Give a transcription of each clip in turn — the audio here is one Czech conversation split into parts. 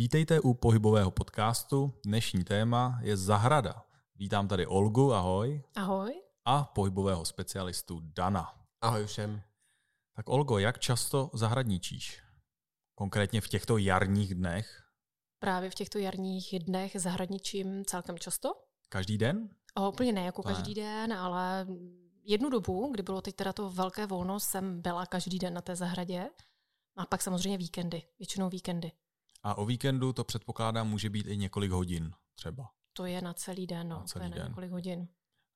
Vítejte u pohybového podcastu. Dnešní téma je zahrada. Vítám tady Olgu, ahoj. Ahoj. A pohybového specialistu Dana. Ahoj všem. Tak Olgo, jak často zahradničíš? Konkrétně v těchto jarních dnech? Právě v těchto jarních dnech zahradničím celkem často. Každý den? O, úplně ne jako každý ne. den, ale jednu dobu, kdy bylo teď teda to velké volno, jsem byla každý den na té zahradě. A pak samozřejmě víkendy, většinou víkendy. A o víkendu to předpokládám může být i několik hodin třeba. To je na celý den, no. Na celý to je den. na několik hodin.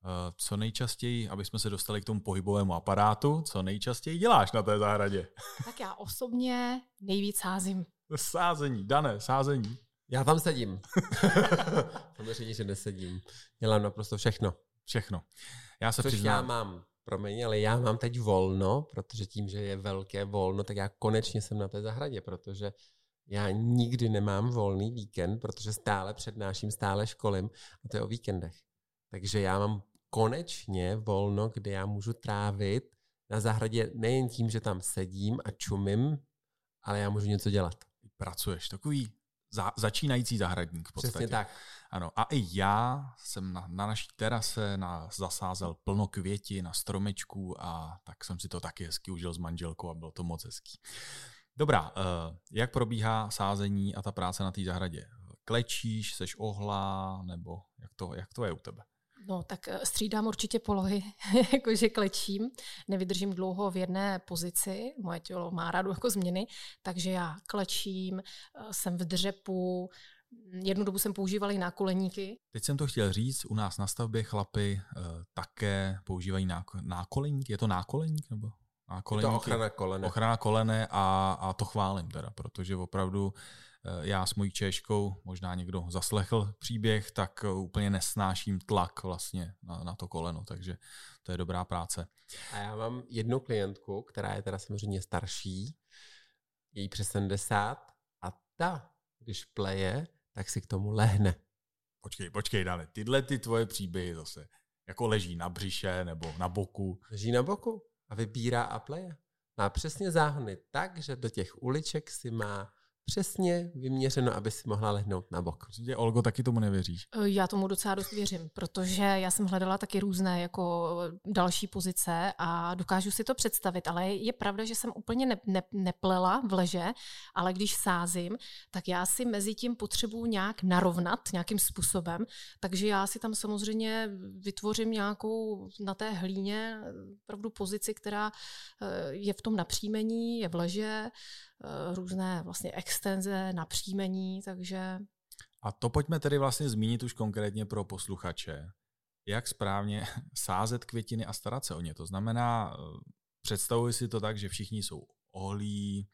Eh, co nejčastěji, aby jsme se dostali k tomu pohybovému aparátu, co nejčastěji děláš na té zahradě? Tak já osobně nejvíc sázím. Sázení, dané, sázení. Já tam sedím. Samozřejmě, že nesedím. Dělám naprosto všechno. Všechno. Já se Což přiznám. já mám, promiň, ale já mám teď volno, protože tím, že je velké volno, tak já konečně jsem na té zahradě, protože já nikdy nemám volný víkend, protože stále přednáším, stále školím a to je o víkendech. Takže já mám konečně volno, kde já můžu trávit na zahradě nejen tím, že tam sedím a čumím, ale já můžu něco dělat. Pracuješ, takový za, začínající zahradník v podstatě. Přesně tak. Ano, a i já jsem na, na naší terase na, zasázel plno květin na stromečků a tak jsem si to taky hezky užil s manželkou a bylo to moc hezký. Dobrá, uh, jak probíhá sázení a ta práce na té zahradě? Klečíš, seš ohla, nebo jak to, jak to je u tebe? No, tak eh, střídám určitě polohy, jakože klečím. Nevydržím dlouho v jedné pozici, moje tělo má rádu jako změny, takže já klečím, eh, jsem v dřepu, jednu dobu jsem používala i nákoleníky. Teď jsem to chtěl říct, u nás na stavbě chlapy také používají náko, nákoleník, je to nákoleník nebo? Je to ochrana kolene. Ochrana kolene a, a to chválím teda, protože opravdu já s mojí češkou, možná někdo zaslechl příběh, tak úplně nesnáším tlak vlastně na, na to koleno, takže to je dobrá práce. A já mám jednu klientku, která je teda samozřejmě starší, je jí přes 70 a ta, když pleje, tak si k tomu lehne. Počkej, počkej, Dane, tyhle ty tvoje příběhy zase, jako leží na břiše nebo na boku. Leží na boku a vybírá a pleje. Má přesně záhony tak, že do těch uliček si má přesně vyměřeno, aby si mohla lehnout na bok. Tě, Olgo, taky tomu nevěříš? Já tomu docela dost věřím, protože já jsem hledala taky různé jako další pozice a dokážu si to představit, ale je pravda, že jsem úplně ne, ne, neplela v leže, ale když sázím, tak já si mezi tím potřebuji nějak narovnat nějakým způsobem, takže já si tam samozřejmě vytvořím nějakou na té hlíně opravdu pozici, která je v tom napříjmení, je v leže, různé vlastně extenze, napříjmení, takže... A to pojďme tedy vlastně zmínit už konkrétně pro posluchače. Jak správně sázet květiny a starat se o ně. To znamená, představuji si to tak, že všichni jsou ohlí,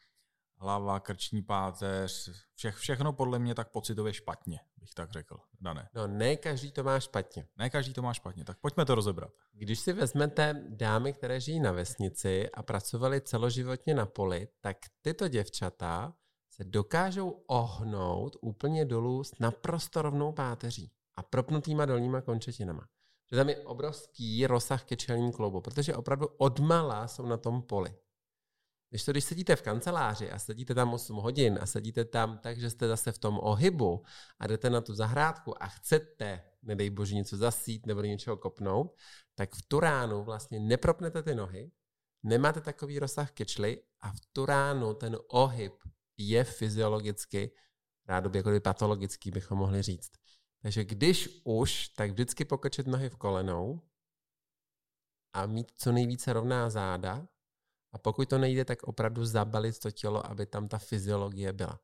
hlava, krční páteř, vše, všechno podle mě tak pocitově špatně, bych tak řekl, Dané. No ne každý to má špatně. Ne každý to má špatně, tak pojďme to rozebrat. Když si vezmete dámy, které žijí na vesnici a pracovali celoživotně na poli, tak tyto děvčata se dokážou ohnout úplně dolů s naprosto rovnou páteří a propnutýma dolníma končetinama. Že tam je obrovský rozsah ke čelním kloubu, protože opravdu odmala jsou na tom poli. Když to, když sedíte v kanceláři a sedíte tam 8 hodin a sedíte tam tak, že jste zase v tom ohybu a jdete na tu zahrádku a chcete, nedej bože, něco zasít nebo něčeho kopnout, tak v tu ránu vlastně nepropnete ty nohy, nemáte takový rozsah kečly a v tu ránu ten ohyb je fyziologicky, rádoby jako patologický bychom mohli říct. Takže když už, tak vždycky pokočet nohy v kolenou a mít co nejvíce rovná záda, a pokud to nejde, tak opravdu zabalit to tělo, aby tam ta fyziologie byla.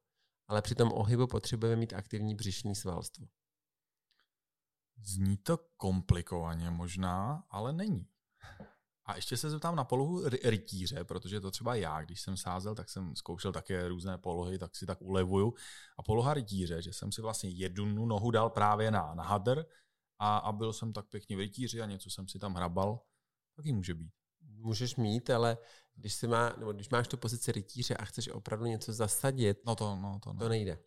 Ale při tom ohybu potřebujeme mít aktivní břišní svalstvo. Zní to komplikovaně možná, ale není. A ještě se zeptám na polohu rytíře, protože to třeba já, když jsem sázel, tak jsem zkoušel také různé polohy, tak si tak ulevuju. A poloha rytíře, že jsem si vlastně jednu nohu dal právě na, na hadr a, a byl jsem tak pěkně v rytíři a něco jsem si tam hrabal, taky může být můžeš mít, ale když, si má, nebo když máš tu pozici rytíře a chceš opravdu něco zasadit, no to, no to, ne. to nejde.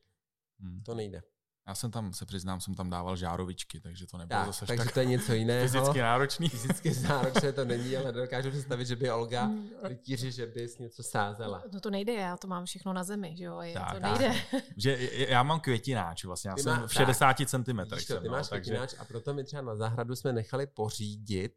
Hmm. To nejde. Já jsem tam, se přiznám, jsem tam dával žárovičky, takže to nebylo Tak, zase takže tak to je něco jiného. fyzicky náročný. Fyzicky náročné to není, ale dokážu představit, že by Olga rytíři, že bys něco sázela. No to nejde, já to mám všechno na zemi, že jo, je, Tak, to tak. nejde. Že já mám květináč, vlastně já Ty jsem má- v tak. 60 cm. Ty no, máš takže takže... a proto my třeba na zahradu jsme nechali pořídit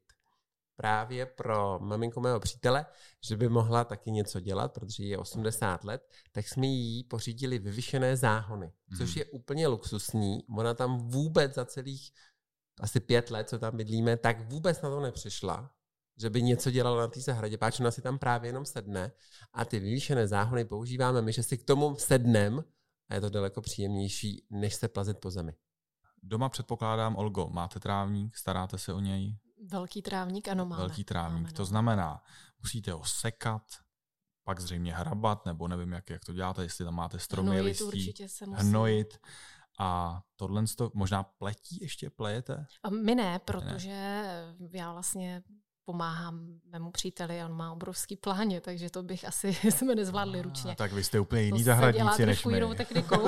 právě pro maminku mého přítele, že by mohla taky něco dělat, protože je 80 let, tak jsme jí pořídili vyvyšené záhony, což Mhm. je úplně luxusní. Ona tam vůbec za celých asi pět let, co tam bydlíme, tak vůbec na to nepřišla, že by něco dělala na té zahradě, páč ona si tam právě jenom sedne a ty vyvýšené záhony používáme my, že si k tomu sednem a je to daleko příjemnější, než se plazit po zemi. doma předpokládám, Olgo, máte trávník, staráte se o něj? Velký trávník, ano, máme. Velký trávník. Máme, To no. znamená, musíte ho sekat, pak zřejmě hrabat, nebo nevím, jak, jak to děláte, jestli tam máte stromy, Hnojit listí, určitě se musí. hnojit. A tohle to možná pletí ještě plejete? A my ne, protože já vlastně pomáhám mému příteli, on má obrovský pláně, takže to bych asi jsme nezvládli ručně. A, tak vy jste úplně jiný to zahradníci než my. jinou technikou.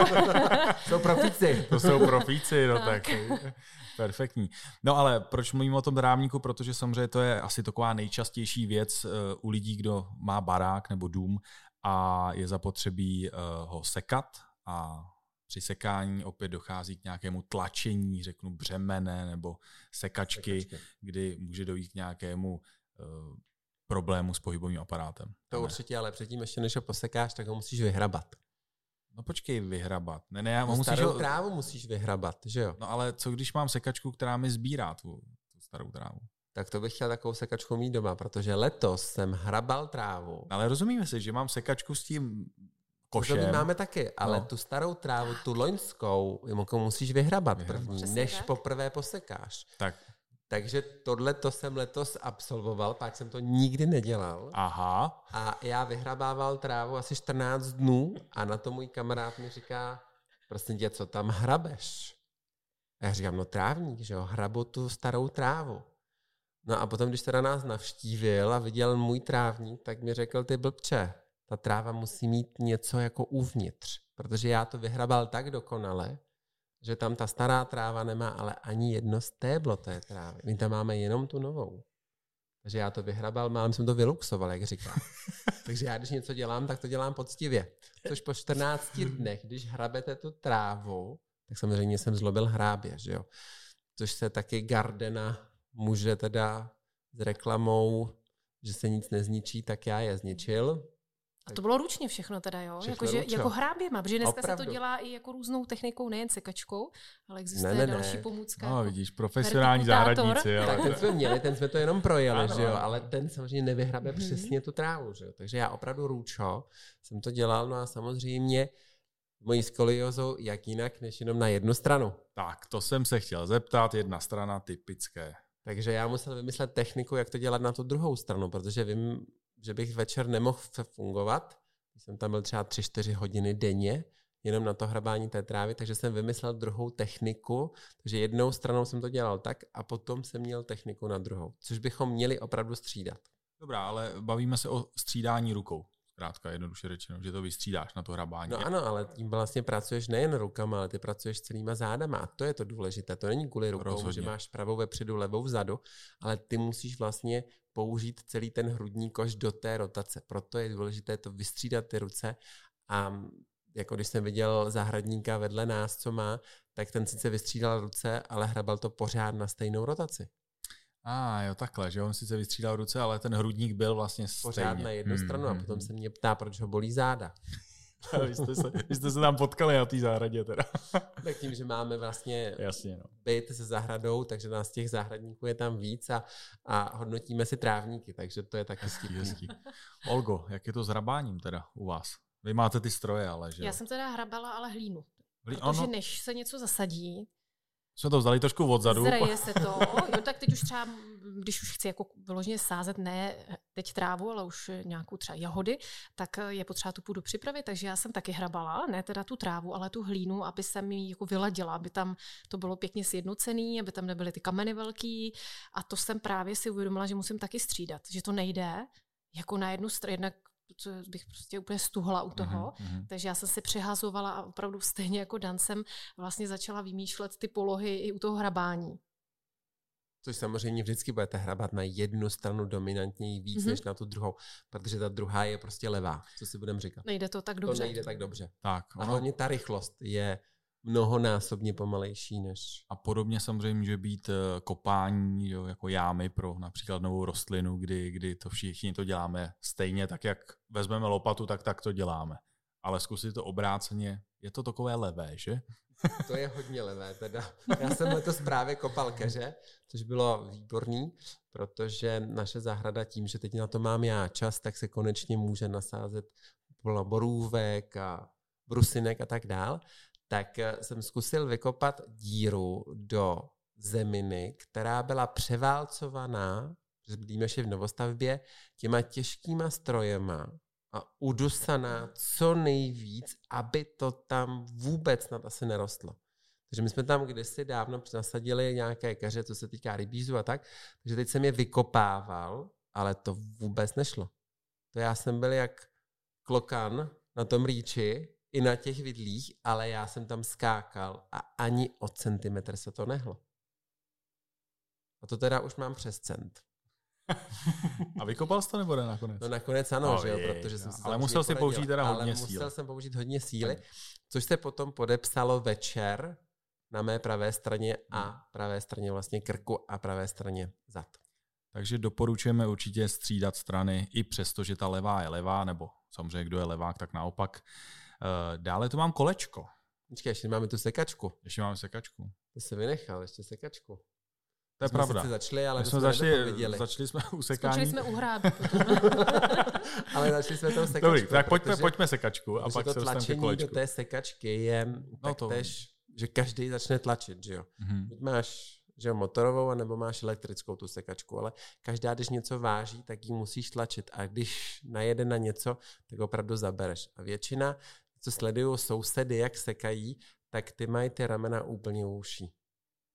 Jsou profíci. To jsou profíci, no tak. Tak. Perfektní. No ale proč mluvím o tom trávníku? Protože samozřejmě to je asi taková nejčastější věc uh, u lidí, kdo má barák nebo dům a je zapotřebí uh, ho sekat a při sekání opět dochází k nějakému tlačení, řeknu břemene nebo sekačky, Sekačky. kdy může dojít k nějakému uh, problému s pohybovým aparátem. To Ne. určitě, ale předtím ještě než ho posekáš, tak ho musíš vyhrabat. No počkej, vyhrabat. Ne, ne, já No, musíš starou ho... trávu musíš vyhrabat, že jo? No ale co když mám sekačku, která mi sbírá tu, tu starou trávu? Tak to bych chtěl takovou sekačku mít doma, protože letos jsem hrabal trávu. Ale rozumíme si, že mám sekačku s tím To košem. my máme taky, ale No. tu starou trávu, tu loňskou, jako musíš vyhrabat Vyhrabat. první, Přesně než tak. poprvé posekáš. Tak, Takže tohle to jsem letos absolvoval, pak jsem to nikdy nedělal. aha, A já vyhrabával trávu asi 14 dnů a na to můj kamarád mi říká, prosím tě, co tam hrabeš? A já říkám, no trávník, že jo, hrabu tu starou trávu. No a potom, když teda nás navštívil a viděl můj trávník, tak mi řekl, ty blbče, ta tráva musí mít něco jako uvnitř, protože já to vyhrabal tak dokonale, že tam ta stará tráva nemá ale ani jedno stéblo té trávy. My tam máme jenom tu novou. Takže já to vyhrabal, mám jsem to vyluxoval, jak říká. Takže já, když něco dělám, tak to dělám poctivě. Což po 14 dnech, když hrabete tu trávu, tak samozřejmě jsem zlobil hrábě, že jo. Což se taky Gardena může teda s reklamou, že se nic nezničí, tak já je zničil. A to bylo ručně všechno teda, jo? Všechno Jako, že, ručno. jako hráběma, protože dneska se Opravdu. to dělá i jako různou technikou, nejen sekačkou, ale existuje Ne, ne, další ne. pomůcka. no jako vidíš, profesionální zahradníci. Tak Ale ten jsme měli, ten jsme to jenom projeli, Ano, že jo, ale ten samozřejmě nevyhrabe Mhm. přesně tu trávu, že jo. Takže já opravdu růčo jsem to dělal, no a samozřejmě mojí skoliozou, jak jinak, než jenom na jednu stranu. tak, to jsem se chtěl zeptat, jedna strana typické. Takže já musel vymyslet techniku, jak to dělat na tu druhou stranu, protože vím, že bych večer nemohl fungovat. Jsem tam byl třeba 3-4 hodiny denně, jenom na to hrabání té trávy, takže jsem vymyslel druhou techniku, takže jednou stranou jsem to dělal tak a potom jsem měl techniku na druhou, což bychom měli opravdu střídat. Dobrá, ale bavíme se o střídání rukou. Zkrátka, jednoduše řečeno, že to vystřídáš na to hrabání. No ano, ale tím vlastně pracuješ nejen rukama, ale ty pracuješ celýma zádama a to je to důležité. To není kvůli rukou, Rozhodně. že máš pravou vepředu, levou vzadu, ale ty musíš vlastně použít celý ten hrudní koš do té rotace. Proto je důležité to vystřídat ty ruce a jako když jsem viděl zahradníka vedle nás, co má, tak ten sice vystřídal ruce, ale hrabal to pořád na stejnou rotaci. A ah, jo, takhle, že on sice vystřídal ruce, ale ten hrudník byl vlastně Pořád stejně. na jednu Hmm, stranu a hmm, potom hmm. se mě ptá, proč ho bolí záda. vy, jste se, vy jste se tam potkali na té zahradě teda. Tak tím, že máme vlastně Jasně, no. byt se zahradou, takže nás těch zahradníků je tam víc a, a hodnotíme si trávníky, takže to je taky Hezký, hezký. Olgo, jak je to s hrabáním teda u vás? Vy máte ty stroje, ale že? Já jsem teda hrabala ale hlínu. Vy- Protože Ano, než se něco zasadí, jsme to vzali trošku odzadu. zraje se to. Jo, tak teď už třeba, když už chci jako vyloženě sázet ne teď trávu, ale už nějakou třeba jahody, tak je potřeba tu půdu připravit, takže já jsem taky hrabala, ne teda tu trávu, ale tu hlínu, aby se mi jako vyladila, aby tam to bylo pěkně sjednocený, aby tam nebyly ty kameny velký a to jsem právě si uvědomila, že musím taky střídat, že to nejde jako na jednu stranu, jednak bych prostě úplně stuhla u toho. Mm-hmm. Takže já jsem si přihazovala a opravdu stejně jako Dan jsem vlastně začala vymýšlet ty polohy i u toho hrabání. Což samozřejmě vždycky budete hrabat na jednu stranu dominantněji víc mm-hmm. než na tu druhou, protože ta druhá je prostě levá, co si budeme říkat. Nejde to tak dobře. To nejde tak dobře. Tak, ono... A hlavně ta rychlost je mnohonásobně pomalejší než... A podobně samozřejmě může být eh, kopání jo, jako jámy pro například novou rostlinu, kdy, kdy to všichni to děláme stejně, tak jak vezmeme lopatu, tak tak to děláme. Ale zkusit to obráceně, je to takové levé, že? To je hodně levé teda. Já jsem letos právě kopal keře, což bylo výborný, protože naše zahrada tím, že teď na to mám já čas, tak se konečně může nasázet plno borůvek a brusinek a tak dál tak eh, jsem zkusil vykopat díru do zeminy, která byla převálcovaná, že bydlíme v novostavbě, těma těžkýma strojema a udusaná co nejvíc, aby to tam vůbec snad asi nerostlo. Takže my jsme tam kdysi dávno nasadili nějaké keře, co se týká rybízu a tak, takže teď jsem je vykopával, ale to vůbec nešlo. To já jsem byl jak klokan na tom rýči i na těch vidlích, ale já jsem tam skákal a ani o centimetr se to nehlo. A to teda už mám přes cent. A vykopal jsi to nebo ne nakonec? No nakonec ano, oh, že jo, protože jsem se Ale musel si použít teda hodně ale síly. musel jsem použít hodně síly, což se potom podepsalo večer na mé pravé straně a hmm. pravé straně vlastně krku a pravé straně zad. Takže doporučujeme určitě střídat strany, i přesto, že ta levá je levá, nebo samozřejmě kdo je levák, tak naopak dále tu mám kolečko. Počkej, ještě máme tu sekačku. Ještě máme sekačku. To se vynechal, ještě sekačku. To je jsme pravda. začali, ale my jsme začali, začali jsme u sekání. Skočili jsme u hrábí ale začali jsme tou sekačkou. Dobrý, tak pojďme, pojďme sekačku a pak to se tlačení do té sekačky je no to... tež, že každý začne tlačit, že jo. Mm-hmm. máš že jo, motorovou, anebo máš elektrickou tu sekačku, ale každá, když něco váží, tak ji musíš tlačit a když najede na něco, tak opravdu zabereš. A většina co sledují sousedy, jak sekají, tak ty mají ty ramena úplně uší.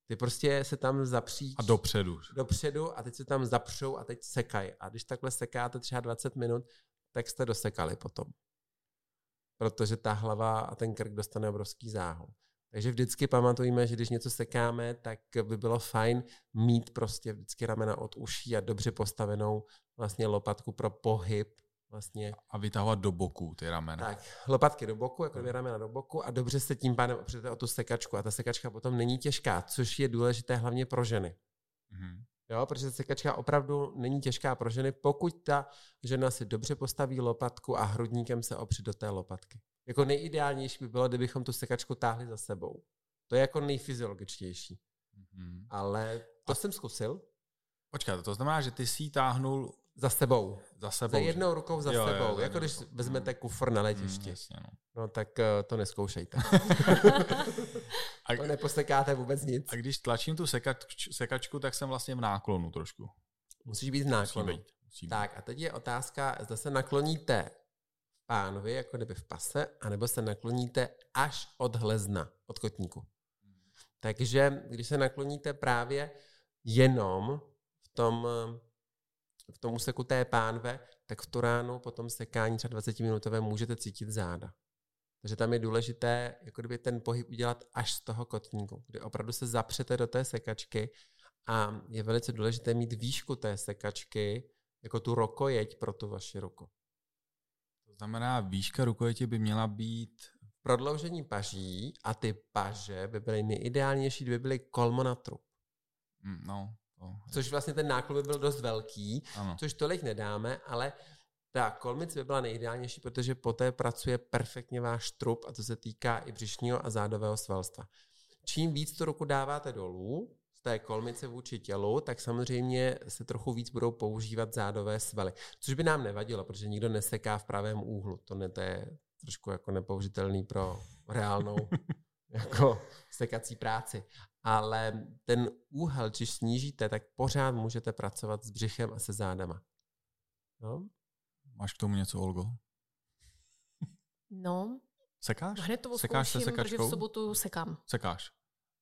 Ty prostě se tam zapří. A dopředu. Dopředu a teď se tam zapřou a teď sekají. A když takhle sekáte třeba 20 minut, tak jste dosekali potom. Protože ta hlava a ten krk dostane obrovský záhol. Takže vždycky pamatujeme, že když něco sekáme, tak by bylo fajn mít prostě vždycky ramena od uší a dobře postavenou vlastně lopatku pro pohyb vlastně. A vytahovat do boku ty ramena. Tak, lopatky do boku, jako dvě ramena do boku a dobře se tím pádem opřete o tu sekačku. A ta sekačka potom není těžká, což je důležité hlavně pro ženy. Mm-hmm. Jo, protože sekačka opravdu není těžká pro ženy, pokud ta žena si dobře postaví lopatku a hrudníkem se opře do té lopatky. Jako nejideálnější by bylo, kdybychom tu sekačku táhli za sebou. To je jako nejfyziologičtější. Mm-hmm. Ale to a... jsem zkusil. Počkat, to znamená, že ty si ji táhnul za sebou. Za sebou. Za jednou rukou za jo, sebou. Jo, jako když rukou. vezmete kufr na letišti. Mm, jasně, no. no tak uh, to neskoušejte. a, to neposekáte vůbec nic. A když tlačím tu sekač, sekačku, tak jsem vlastně v náklonu trošku. Musíš být v náklonu. Musí být, musí být. Tak a teď je otázka, zda se nakloníte pánovi, jako kdyby v pase, anebo se nakloníte až od hlezna, od kotníku. Hmm. Takže když se nakloníte právě jenom v tom v tom úseku té pánve, tak v tu ránu po tom sekání třeba 20 minutové můžete cítit záda. Takže tam je důležité jako kdyby ten pohyb udělat až z toho kotníku, kdy opravdu se zapřete do té sekačky a je velice důležité mít výšku té sekačky jako tu rokojeť pro tu vaši ruku. To znamená, výška rukojeti by měla být prodloužení paží a ty paže by byly nejideálnější, kdyby byly kolmo na trup. Mm, no, Což vlastně ten náklon by byl dost velký, ano. což tolik nedáme, ale ta kolmice by byla nejideálnější, protože poté pracuje perfektně váš trup a to se týká i břišního a zádového svalstva. Čím víc tu ruku dáváte dolů, z té kolmice vůči tělu, tak samozřejmě se trochu víc budou používat zádové svaly. Což by nám nevadilo, protože nikdo neseká v pravém úhlu. To, ne, to je trošku jako nepoužitelný pro reálnou jako sekací práci ale ten úhel, když snížíte, tak pořád můžete pracovat s břichem a se zádama. No? Máš k tomu něco, Olgo? No. Sekáš? Hned to Sekáš se sekačkou? protože v sobotu sekám. Sekáš?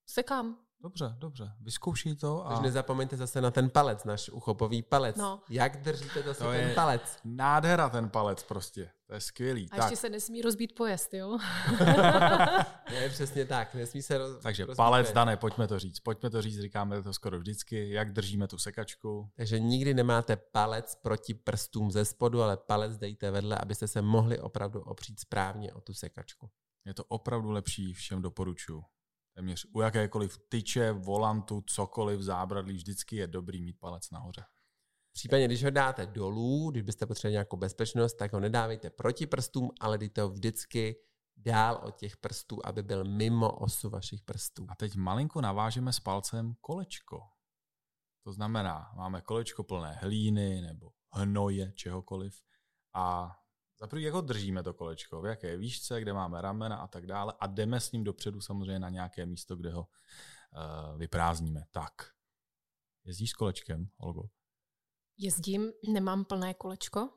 Sekám. Dobře, dobře. Vyzkoušej to. A... nezapomeňte zase na ten palec, náš uchopový palec. No. Jak držíte zase to ten palec? Nádhera ten palec prostě. To je skvělý. A tak. ještě se nesmí rozbít pojezd, jo? ne, přesně tak. Nesmí se roz... Takže rozbít palec, pojezd. Dané, pojďme to říct. Pojďme to říct, říkáme to skoro vždycky. Jak držíme tu sekačku? Takže nikdy nemáte palec proti prstům ze spodu, ale palec dejte vedle, abyste se mohli opravdu opřít správně o tu sekačku. Je to opravdu lepší, všem doporučuju téměř u jakékoliv tyče, volantu, cokoliv, zábradlí, vždycky je dobrý mít palec nahoře. Případně, když ho dáte dolů, když byste potřebovali nějakou bezpečnost, tak ho nedávejte proti prstům, ale dejte ho vždycky dál od těch prstů, aby byl mimo osu vašich prstů. A teď malinko navážeme s palcem kolečko. To znamená, máme kolečko plné hlíny nebo hnoje, čehokoliv a za prvý, jak ho držíme to kolečko, v jaké výšce, kde máme ramena a tak dále a jdeme s ním dopředu samozřejmě na nějaké místo, kde ho uh, vyprázdníme. Tak. Jezdíš s kolečkem, Olgo? Jezdím, nemám plné kolečko,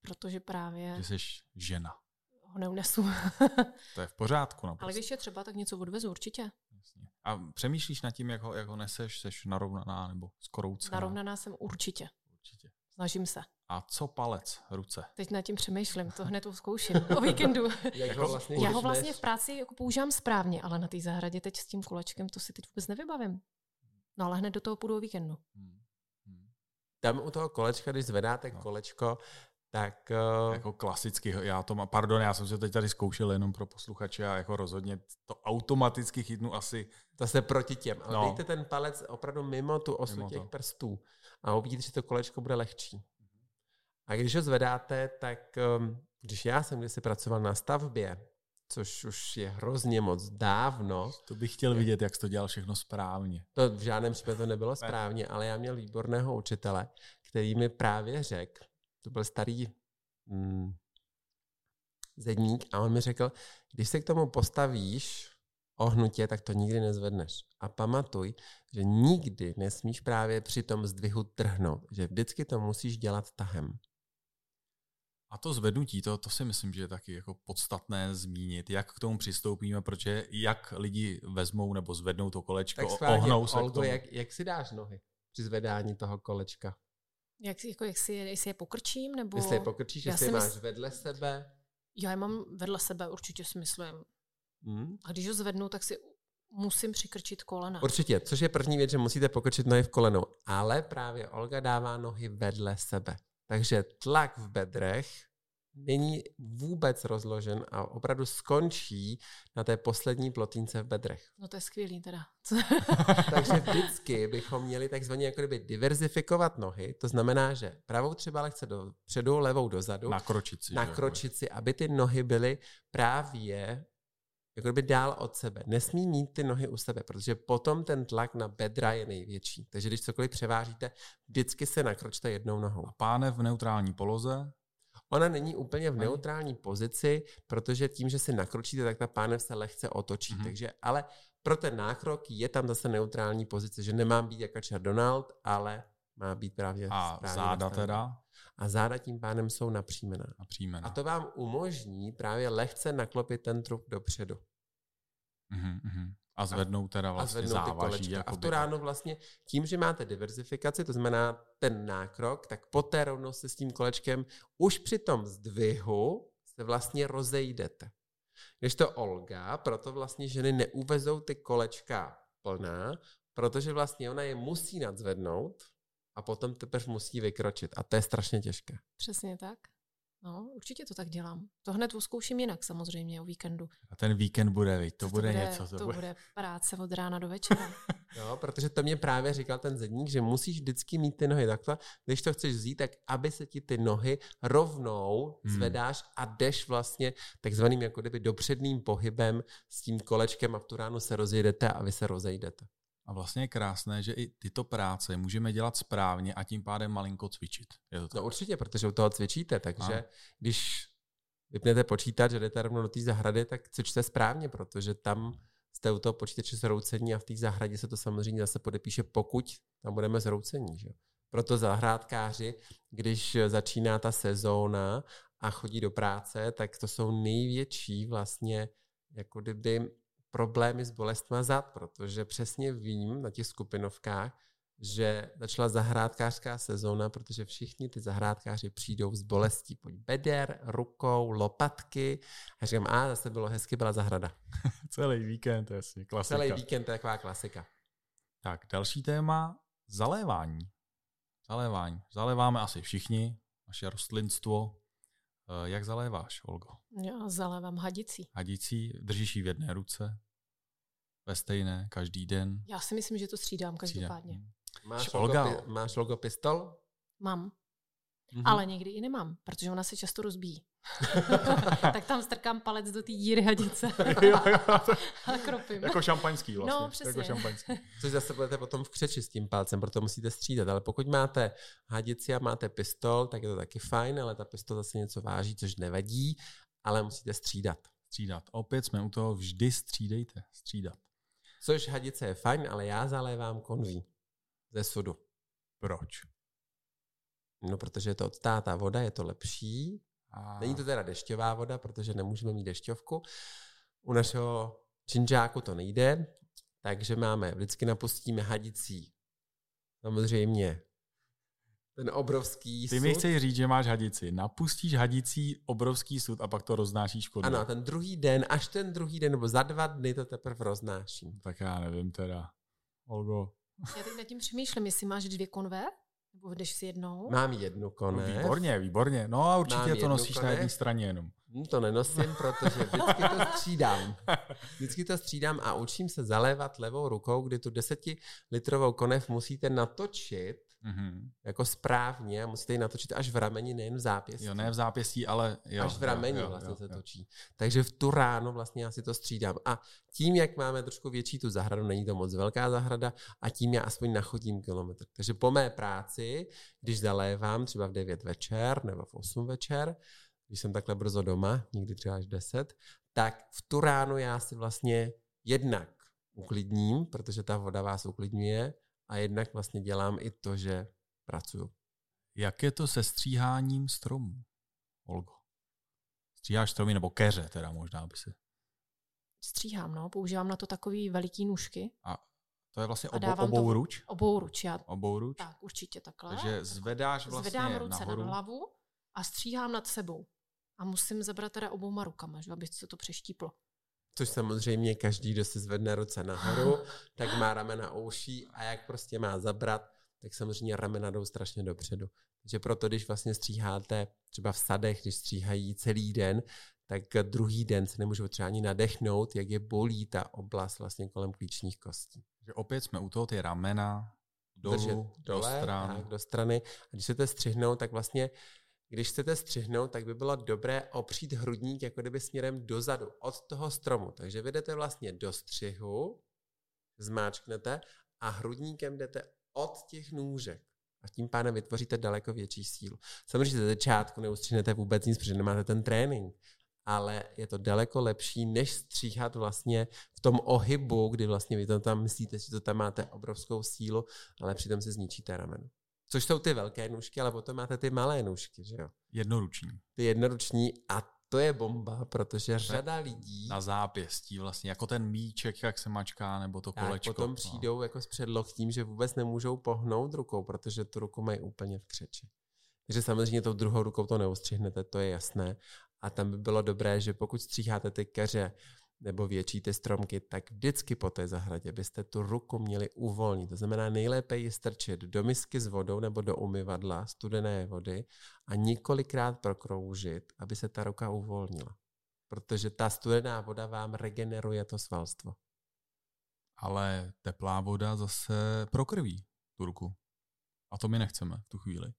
protože právě... Že jsi žena. Ho neunesu. to je v pořádku. Naprosto. Ale když je třeba, tak něco odvezu určitě. Jasně. A přemýšlíš nad tím, jak ho, jak ho neseš, seš narovnaná nebo skoroucená? Narovnaná jsem určitě. Určitě. Snažím se. A co palec, ruce? Teď nad tím přemýšlím, to hned zkouším o víkendu. Jak ho vlastně Já ho vlastně v práci jako používám správně, ale na té zahradě teď s tím kulečkem to si teď vůbec nevybavím. No ale hned do toho půjdu o víkendu. Hmm. Hmm. Tam u toho kolečka, když zvedáte no. kolečko, tak... Uh... Jako klasicky, já to mám, pardon, já jsem se teď tady zkoušel jenom pro posluchače a jako rozhodně to automaticky chytnu asi... To se proti těm, ale no. dejte ten palec opravdu mimo tu osu mimo těch to. prstů a uvidíte, že to kolečko bude lehčí. A když ho zvedáte, tak um, když já jsem kdysi pracoval na stavbě, což už je hrozně moc dávno. To bych chtěl vidět, jak jsi to dělal všechno správně. To v žádném případě to nebylo správně, ale já měl výborného učitele, který mi právě řekl, to byl starý mm, zedník, a on mi řekl, když se k tomu postavíš ohnutě, tak to nikdy nezvedneš. A pamatuj, že nikdy nesmíš právě při tom zdvihu trhnout, že vždycky to musíš dělat tahem. A to zvednutí, to, to si myslím, že je taky jako podstatné zmínit, jak k tomu přistoupíme, protože jak lidi vezmou nebo zvednou to kolečko, tak schválně, ohnou se Olgo, k tomu. Jak, jak si dáš nohy při zvedání toho kolečka? Jak, jako, jak si, jestli je pokrčím? Nebo... Jestli je pokrčíš, jestli je máš mysl... vedle sebe? Já je mám vedle sebe, určitě si myslím. Hmm? A když ho zvednu, tak si musím přikrčit kolena. Určitě, což je první věc, že musíte pokrčit nohy v kolenu. Ale právě Olga dává nohy vedle sebe. Takže tlak v bedrech není vůbec rozložen a opravdu skončí na té poslední plotínce v bedrech. No to je skvělý teda. Takže vždycky bychom měli takzvaně jako kdyby diverzifikovat nohy, to znamená, že pravou třeba lehce dopředu, levou dozadu. Nakročit si. Nakročit si, aby ty nohy byly právě jako kdyby dál od sebe. Nesmí mít ty nohy u sebe, protože potom ten tlak na bedra je největší. Takže když cokoliv převážíte, vždycky se nakročte jednou nohou. A páne v neutrální poloze? Ona není úplně v neutrální pozici, protože tím, že si nakročíte, tak ta pánev se lehce otočí. Mm-hmm. Takže, ale pro ten nákrok je tam zase neutrální pozice, že nemám být jako Donald, ale má být právě A záda nastavená. teda? A záda tím pádem jsou napřímená. napřímená. A to vám umožní právě lehce naklopit ten trup dopředu. Mm-hmm. A zvednou teda vlastně a zvednou závaží. A v tu ráno vlastně tím, že máte diverzifikaci, to znamená ten nákrok, tak po té rovnost se s tím kolečkem už při tom zdvihu se vlastně rozejdete. Když to Olga, proto vlastně ženy neuvezou ty kolečka plná, protože vlastně ona je musí nadzvednout a potom teprve musí vykročit. A to je strašně těžké. Přesně tak. No, určitě to tak dělám. To hned zkouším jinak samozřejmě o víkendu. A ten víkend bude, víc, to, to bude, bude něco. To, to bude. bude práce od rána do večera. jo, protože to mě právě říkal ten zedník, že musíš vždycky mít ty nohy takhle, když to chceš vzít, tak aby se ti ty nohy rovnou hmm. zvedáš a jdeš vlastně takzvaným jako kdyby dopředným pohybem s tím kolečkem a v tu ránu se rozjedete a vy se rozejdete. A vlastně je krásné, že i tyto práce můžeme dělat správně a tím pádem malinko cvičit. Je to tak? No určitě, protože u toho cvičíte, takže a. když vypnete počítač a jdete rovnou do té zahrady, tak cvičte správně, protože tam jste u toho počítače zroucení a v té zahradě se to samozřejmě zase podepíše, pokud tam budeme zroucení. Že? Proto zahrádkáři, když začíná ta sezóna a chodí do práce, tak to jsou největší vlastně jako kdyby problémy s bolestma zad, protože přesně vím na těch skupinovkách, že začala zahrádkářská sezóna, protože všichni ty zahrádkáři přijdou s bolestí. Pojď beder, rukou, lopatky. A říkám, a zase bylo hezky, byla zahrada. Celý víkend, jasně, klasika. Celý víkend, to je taková klasika. Tak, další téma, zalévání. Zalévání. Zaléváme asi všichni, naše rostlinstvo. Eh, jak zaléváš, Olgo? Já zalévám hadicí. Hadicí, držíš ji v jedné ruce, ve stejné, každý den. Já si myslím, že to střídám každopádně. Střídám. Máš, Olga- logo, máš logo pistol? Mám, Mhm. ale někdy i nemám, protože ona se často rozbíjí. tak tam strkám palec do té díry hadice a kropím. jako šampaňský vlastně. No, přesně. Jako šampaňský. Což zase budete potom v křeči s tím palcem, proto musíte střídat. Ale pokud máte hadici a máte pistol, tak je to taky fajn, ale ta pistol zase něco váží, což nevadí, ale musíte střídat. Střídat. Opět jsme u toho, vždy střídejte. Střídat. Což hadice je fajn, ale já zalévám konví ze sudu. Proč? No, protože je to odstátá voda, je to lepší. A... Není to teda dešťová voda, protože nemůžeme mít dešťovku. U našeho činžáku to nejde, takže máme, vždycky napustíme hadicí. Samozřejmě ten obrovský Ty mi sud. chceš říct, že máš hadici. Napustíš hadicí obrovský sud a pak to roznášíš kodu. Ano, ten druhý den, až ten druhý den, nebo za dva dny to teprve roznáším. Tak já nevím teda. Olgo. Já teď nad tím přemýšlím, jestli máš dvě konve, nebo jdeš si jednou. Mám jednu No, konev. výborně, výborně. No a Mám určitě to nosíš na jedné straně jenom. Hm, To nenosím, protože vždycky to střídám. Vždycky to střídám a učím se zalévat levou rukou, kdy tu desetilitrovou konev musíte natočit Mhm. jako správně a musíte ji natočit až v rameni, nejen v zápěstí. Jo, ne v zápěstí, ale jo. až v rameni jo, jo, vlastně jo, se jo. točí. Takže v tu ráno vlastně já si to střídám. A tím, jak máme trošku větší tu zahradu, není to moc velká zahrada, a tím já aspoň nachodím kilometr. Takže po mé práci, když zalévám třeba v 9 večer nebo v 8 večer, když jsem takhle brzo doma, někdy třeba až 10, tak v tu ráno já si vlastně jednak uklidním, protože ta voda vás uklidňuje, a jednak vlastně dělám i to, že pracuju. Jak je to se stříháním stromů, Olgo? Stříháš stromy nebo keře teda možná by si. Stříhám, no, používám na to takový veliký nůžky. A to je vlastně obou, obou ruč? Obou ruč, já Obou ruč? tak určitě takhle. Takže zvedáš vlastně Zvedám ruce nahoru. na hlavu a stříhám nad sebou. A musím zabrat teda obouma rukama, že, aby se to přeštíplo. Což samozřejmě každý, kdo si zvedne ruce nahoru, tak má ramena ouší a jak prostě má zabrat, tak samozřejmě ramena jdou strašně dopředu. Takže proto, když vlastně stříháte třeba v sadech, když stříhají celý den, tak druhý den se nemůžou třeba ani nadechnout, jak je bolí ta oblast vlastně kolem klíčních kostí. Takže opět jsme u toho, ty ramena, dolů, Držet do stran. Tak, do strany. A když chcete střihnout, tak vlastně, když chcete střihnout, tak by bylo dobré opřít hrudník jako kdyby směrem dozadu, od toho stromu. Takže vy jdete vlastně do střihu, zmáčknete a hrudníkem jdete od těch nůžek. A tím pádem vytvoříte daleko větší sílu. Samozřejmě ze začátku neustřihnete vůbec nic, protože nemáte ten trénink. Ale je to daleko lepší, než stříhat vlastně v tom ohybu, kdy vlastně vy to tam myslíte, že to tam máte obrovskou sílu, ale přitom si zničíte rameno. Což jsou ty velké nůžky, ale potom máte ty malé nůžky, že jo? Jednoruční. Ty jednoruční a to je bomba, protože řada lidí Na zápěstí vlastně, jako ten míček, jak se mačká, nebo to tak kolečko. potom no. přijdou jako s předloktím, že vůbec nemůžou pohnout rukou, protože tu ruku mají úplně v křeči. Takže samozřejmě tou druhou rukou to neustřihnete, to je jasné. A tam by bylo dobré, že pokud stříháte ty keře nebo větší ty stromky, tak vždycky po té zahradě byste tu ruku měli uvolnit. To znamená nejlépe ji strčit do misky s vodou nebo do umyvadla studené vody a několikrát prokroužit, aby se ta ruka uvolnila. Protože ta studená voda vám regeneruje to svalstvo. Ale teplá voda zase prokrví tu ruku. A to my nechceme v tu chvíli.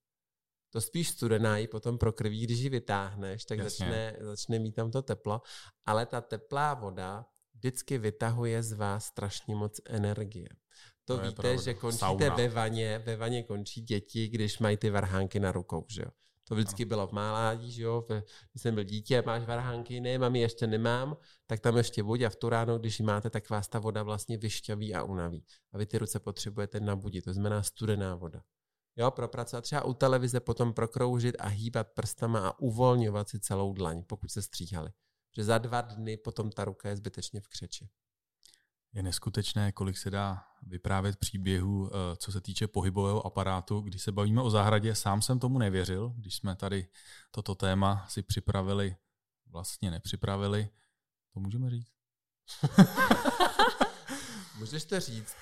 To spíš studená ji potom prokrví, když ji vytáhneš, tak Jasně. začne, začne mít tam to teplo. Ale ta teplá voda vždycky vytahuje z vás strašně moc energie. To, To víte, pravda. že končíte Sauna. ve vaně, ve vaně končí děti, když mají ty varhánky na rukou, že jo. To vždycky ano. bylo v máládí, že jo, když jsem byl dítě, máš varhánky, ne, mami, ještě nemám, tak tam ještě buď a v tu ráno, když ji máte, tak vás ta voda vlastně vyšťaví a unaví. A vy ty ruce potřebujete nabudit, to znamená studená voda. Jo, propracovat třeba u televize, potom prokroužit a hýbat prstama a uvolňovat si celou dlaň, pokud se stříhali. Že za dva dny potom ta ruka je zbytečně v křeči. Je neskutečné, kolik se dá vyprávět příběhů, eh, co se týče pohybového aparátu. Když se bavíme o zahradě, sám jsem tomu nevěřil, když jsme tady toto téma si připravili, vlastně nepřipravili. To můžeme říct. Můžeš to říct.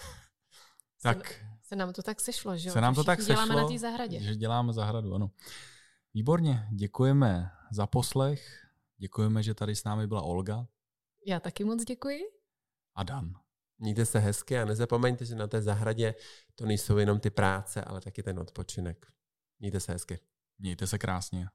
Tak Se nám to tak sešlo, že jo? se nám to tak sešlo, děláme na té zahradě. že děláme zahradu, ano. Výborně, děkujeme za poslech, děkujeme, že tady s námi byla Olga Já taky moc děkuji. a Dan. Mějte se hezky a nezapomeňte, že na té zahradě to nejsou jenom ty práce, ale taky ten odpočinek. Mějte se hezky. Mějte se krásně.